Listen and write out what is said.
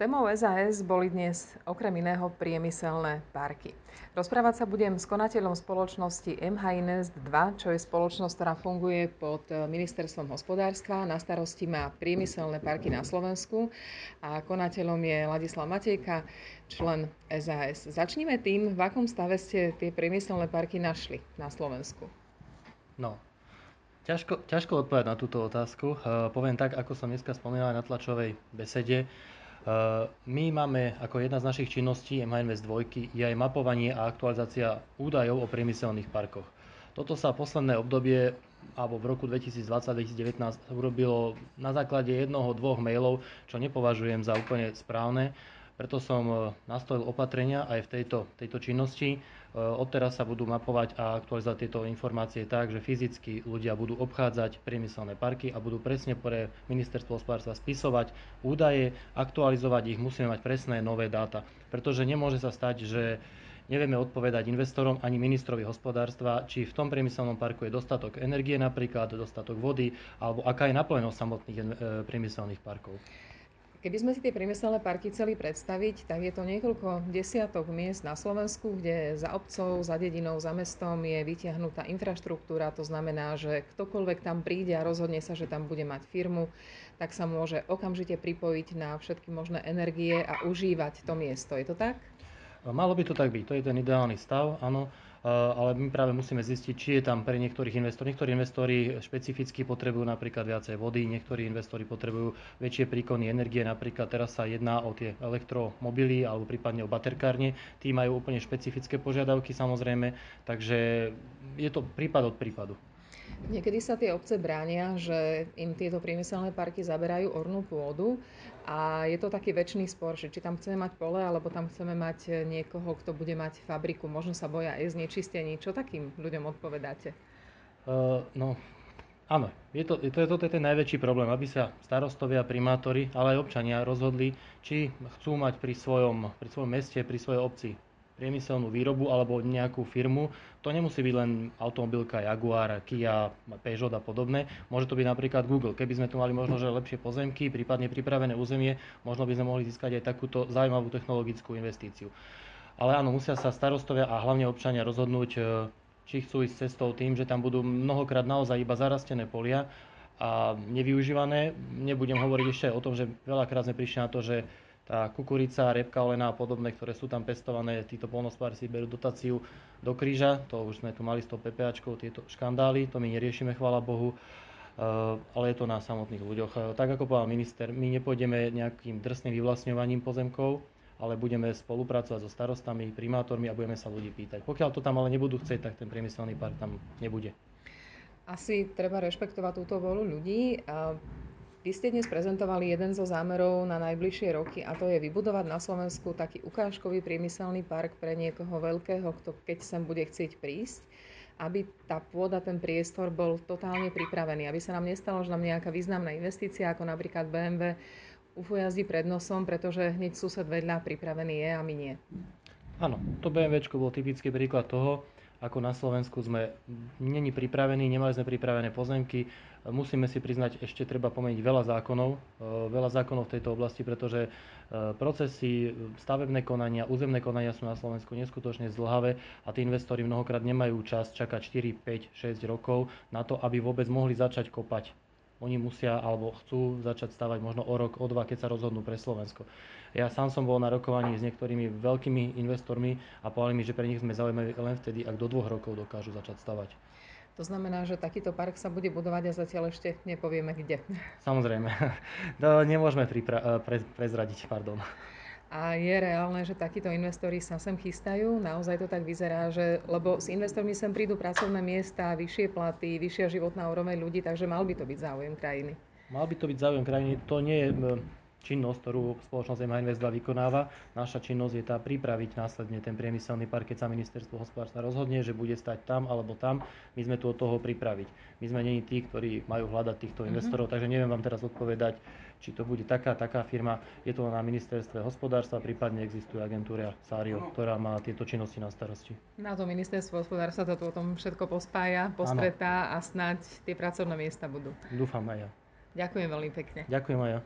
Témou SAS boli dnes okrem iného priemyselné parky. Rozprávať sa budem s konateľom spoločnosti MH Invest 2, čo je spoločnosť, ktorá funguje pod ministerstvom hospodárstva. Na starosti má priemyselné parky na Slovensku a konateľom je Ladislav Matejka, člen SAS. Začnime tým, v akom stave ste tie priemyselné parky našli na Slovensku. No, ťažko, ťažko odpovedať na túto otázku. Uh, poviem tak, ako som dneska spomínal na tlačovej besede. Eh, my máme ako jedna z našich činností MHNVS 2 je aj mapovanie a aktualizácia údajov o priemyselných parkoch. Toto sa posledné obdobie alebo v roku 2020-2019 urobilo na základe jednoho, dvoch mailov, čo nepovažujem za úplne správne. Preto som eh, nastavil opatrenia aj v tejto, tejto činnosti. Eh, odteraz sa budú mapovať a aktualizovať tieto informácie tak, že fyzicky ľudia budú obchádzať priemyselné parky a budú presne pre ministerstvo hospodárstva spisovať údaje, aktualizovať ich, musíme mať presné nové dáta. Pretože nemôže sa stať, že nevieme odpovedať investorom ani ministrovi hospodárstva, či v tom priemyselnom parku je dostatok energie napríklad, dostatok vody, alebo aká je naplnenosť samotných eh, priemyselných parkov. Keby sme si tie priemyselné parky chceli predstaviť, tak je to niekoľko desiatok miest na Slovensku, kde za obcov, za dedinou, za mestom je vytiahnutá infraštruktúra. To znamená, že ktokoľvek tam príde a rozhodne sa, že tam bude mať firmu, tak sa môže okamžite pripojiť na všetky možné energie a užívať to miesto. Je to tak? Malo by to tak byť. To je ten ideálny stav, áno. Eh, ale my práve musíme zistiť, či je tam pre niektorých investorov. Niektorí investori špecificky potrebujú napríklad viacej vody, niektorí investori potrebujú väčšie príkony energie, napríklad teraz sa jedná o tie elektromobily alebo prípadne o baterkárne. Tí majú úplne špecifické požiadavky samozrejme, takže je to prípad od prípadu. Niekedy sa tie obce bránia, že im tieto priemyselné parky zaberajú ornú pôdu a je to taký väčší spor, že či tam chceme mať pole, alebo tam chceme mať niekoho, kto bude mať fabriku. Možno sa boja aj znečistení. Čo takým ľuďom odpovedáte? Uh, no, áno. Je to, to, to, to je ten najväčší problém, aby sa starostovia, primátori, ale aj občania rozhodli, či chcú mať pri svojom, pri svojom meste, pri svojej obci priemyselnú výrobu alebo nejakú firmu. To nemusí byť len automobilka Jaguar, Kia, Peugeot a podobné. Môže to byť napríklad Google. Keby sme tu mali možno že lepšie pozemky, prípadne pripravené územie, možno by sme mohli získať aj takúto zaujímavú technologickú investíciu. Ale áno, musia sa starostovia a hlavne občania rozhodnúť, e, či chcú ísť cestou tým, že tam budú mnohokrát naozaj iba zarastené polia a nevyužívané. Nebudem hovoriť ešte o tom, že veľakrát sme prišli na to, že tá kukurica, repka olená a podobné, ktoré sú tam pestované, títo polnospodári si berú dotáciu do kríža, to už sme tu mali s tou PPAčkou, tieto škandály, to my neriešime, chvála Bohu, eh, ale je to na samotných ľuďoch. Eh, tak ako povedal minister, my nepôjdeme nejakým drsným vyvlastňovaním pozemkov, ale budeme spolupracovať so starostami, primátormi a budeme sa ľudí pýtať. Pokiaľ to tam ale nebudú chcieť, tak ten priemyselný park tam nebude. Asi treba rešpektovať túto volu ľudí. Vy ste dnes prezentovali jeden zo zámerov na najbližšie roky a to je vybudovať na Slovensku taký ukážkový priemyselný park pre niekoho veľkého, kto keď sem bude chcieť prísť, aby tá pôda, ten priestor bol totálne pripravený, aby sa nám nestalo, že nám nejaká významná investícia, ako napríklad BMW, ufujazdí pred nosom, pretože hneď sused vedľa pripravený je a my nie. Áno, to BMW bol typický príklad toho, ako na Slovensku sme není pripravení, nemali sme pripravené pozemky, Musíme si priznať, ešte treba pomeniť veľa zákonov, e, veľa zákonov v tejto oblasti, pretože e, procesy, stavebné konania, územné konania sú na Slovensku neskutočne zdlhavé a tí investori mnohokrát nemajú čas čakať 4, 5, 6 rokov na to, aby vôbec mohli začať kopať. Oni musia alebo chcú začať stavať možno o rok, o dva, keď sa rozhodnú pre Slovensko. Ja sám som bol na rokovaní s niektorými veľkými investormi a povedali mi, že pre nich sme zaujímaví len vtedy, ak do dvoch rokov dokážu začať stavať. To znamená, že takýto park sa bude budovať a zatiaľ ešte nepovieme kde. Samozrejme. To nemôžeme pripra- pre- prezradiť, pardon. A je reálne, že takíto investori sa sem chystajú? Naozaj to tak vyzerá, že, lebo s investormi sem prídu pracovné miesta, vyššie platy, vyššia životná úroveň ľudí, takže mal by to byť záujem krajiny. Mal by to byť záujem krajiny. To nie je činnosť, ktorú spoločnosť MH Invest 2 vykonáva. Naša činnosť je tá pripraviť následne ten priemyselný park, keď sa ministerstvo hospodárstva rozhodne, že bude stať tam alebo tam, my sme tu od toho pripraviť. My sme není tí, ktorí majú hľadať týchto mm-hmm. investorov, takže neviem vám teraz odpovedať, či to bude taká, taká firma. Je to na ministerstve hospodárstva, prípadne existuje agentúra Sario, ktorá má tieto činnosti na starosti. Na to ministerstvo hospodárstva to o tom všetko pospája, postretá a snáď tie pracovné miesta budú. Dúfam aj ja. Ďakujem veľmi pekne. Ďakujem aj ja.